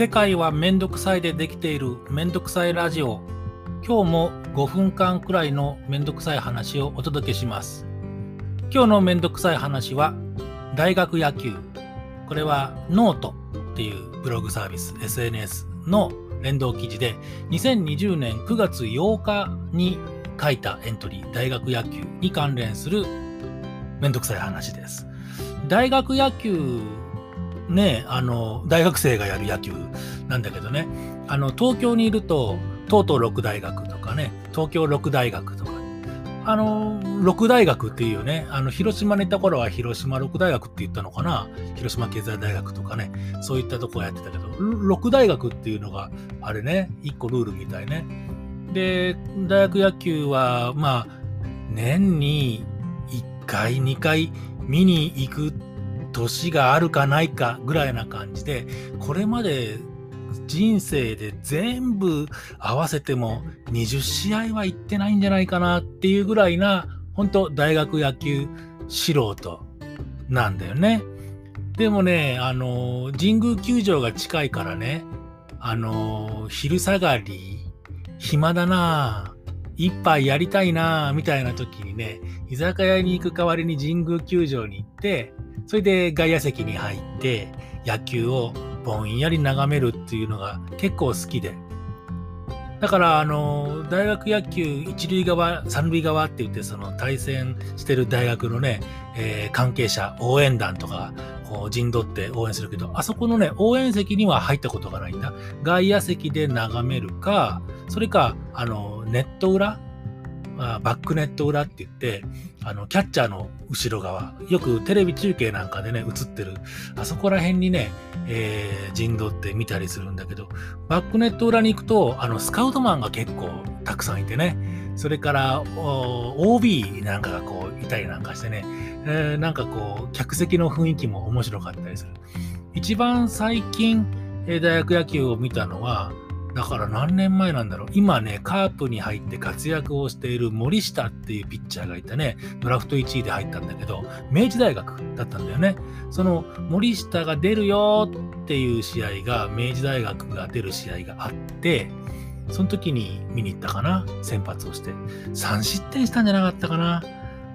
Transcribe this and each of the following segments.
世界はめんどくさいでできているめんどくさいラジオ。今日も5分間くらいのめんどくさい話をお届けします。今日のめんどくさい話は大学野球。これはノートっていうブログサービス、SNS の連動記事で2020年9月8日に書いたエントリー、大学野球に関連するめんどくさい話です。大学野球ね、あの、大学生がやる野球なんだけどね、あの、東京にいると、東東六大学とかね、東京六大学とか、あの、六大学っていうね、あの、広島にいた頃は広島六大学って言ったのかな、広島経済大学とかね、そういったとこやってたけど、六大学っていうのが、あれね、一個ルールみたいね。で、大学野球は、まあ、年に1回、2回見に行くって年があるかないかぐらいな感じで、これまで人生で全部合わせても20試合は行ってないんじゃないかなっていうぐらいな、本当大学野球素人なんだよね。でもね、あの、神宮球場が近いからね、あの、昼下がり、暇だな一杯やりたいなみたいな時にね、居酒屋に行く代わりに神宮球場に行って、それで外野席に入って野球をぼんやり眺めるっていうのが結構好きで。だから、あの、大学野球一塁側、三塁側って言って、その対戦してる大学のね、えー、関係者、応援団とか、こう陣取って応援するけど、あそこのね、応援席には入ったことがないんだ。外野席で眺めるか、それか、あの、ネット裏あバックネット裏って言って、あの、キャッチャーの後ろ側、よくテレビ中継なんかでね、映ってる、あそこら辺にね、えー、陣取って見たりするんだけど、バックネット裏に行くと、あの、スカウトマンが結構たくさんいてね、それから、OB なんかがこう、いたりなんかしてね、えー、なんかこう、客席の雰囲気も面白かったりする。一番最近、大学野球を見たのは、だから何年前なんだろう。今ね、カープに入って活躍をしている森下っていうピッチャーがいてね、ドラフト1位で入ったんだけど、明治大学だったんだよね。その森下が出るよっていう試合が、明治大学が出る試合があって、その時に見に行ったかな、先発をして。3失点したんじゃなかったかな。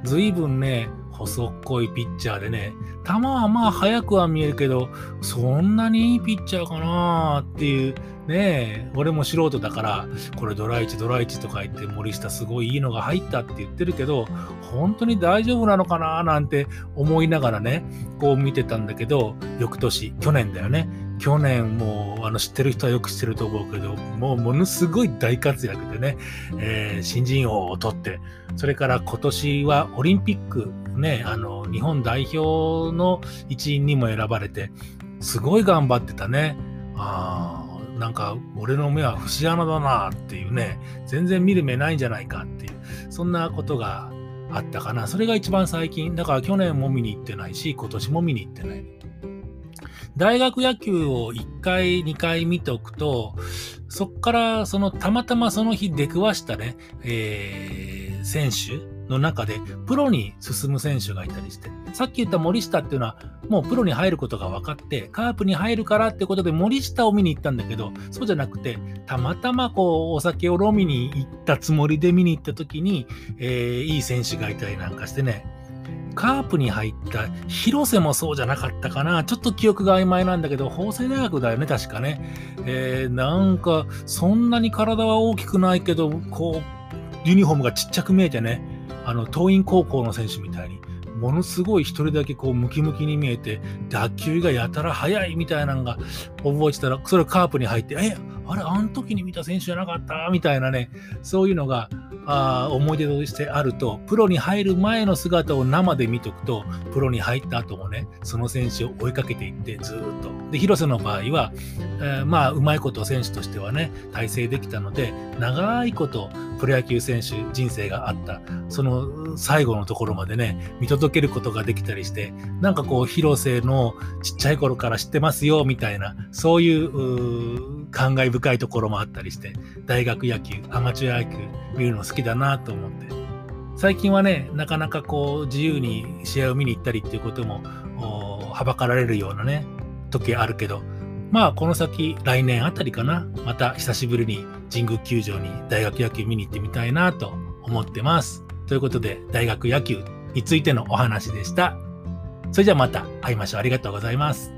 随分ね、細っこいピッチャーでね、球はまあ速くは見えるけど、そんなにいいピッチャーかなっていう、ね、俺も素人だから、これドライチドライチとか言って森下すごいいいのが入ったって言ってるけど、本当に大丈夫なのかななんて思いながらね、こう見てたんだけど、翌年、去年だよね。去年もあの知ってる人はよく知ってると思うけど、もうものすごい大活躍でね、えー、新人王を取って、それから今年はオリンピックね、あの、日本代表の一員にも選ばれて、すごい頑張ってたね。ああ、なんか俺の目は節穴だなっていうね、全然見る目ないんじゃないかっていう、そんなことがあったかな。それが一番最近。だから去年も見に行ってないし、今年も見に行ってない。大学野球を1回、2回見ておくと、そっからそのたまたまその日出くわしたね、えー、選手の中でプロに進む選手がいたりして、さっき言った森下っていうのはもうプロに入ることが分かって、カープに入るからってことで森下を見に行ったんだけど、そうじゃなくて、たまたまこうお酒を飲みに行ったつもりで見に行った時に、えー、いい選手がいたりなんかしてね、カープに入った広瀬もそうじゃなかったかな。ちょっと記憶が曖昧なんだけど、法政大学だよね、確かね。えー、なんか、そんなに体は大きくないけど、こう、ユニフォームがちっちゃく見えてね、あの、桐蔭高校の選手みたいに、ものすごい一人だけこうムキムキに見えて、打球がやたら速いみたいなのが覚えてたら、それカープに入って、え、あれ、あの時に見た選手じゃなかった？みたいなね、そういうのがあ思い出としてあると、プロに入る前の姿を生で見とくと、プロに入った後もね、その選手を追いかけていって、ずっと。で、広瀬の場合は、えー、まあ、うまいこと選手としてはね、体制できたので、長いことプロ野球選手人生があった、その最後のところまでね、見届けることができたりして、なんかこう、広瀬のちっちゃい頃から知ってますよ、みたいな、そういうう感慨深いところもあったりして、大学野球、アマチュア野球見るの好きだなと思って。最近はね、なかなかこう、自由に試合を見に行ったりっていうことも、はばかられるようなね、時あるけど、まあこの先来年あたりかな。また久しぶりに神宮球場に大学野球見に行ってみたいなと思ってます。ということで大学野球についてのお話でした。それじゃあまた会いましょう。ありがとうございます。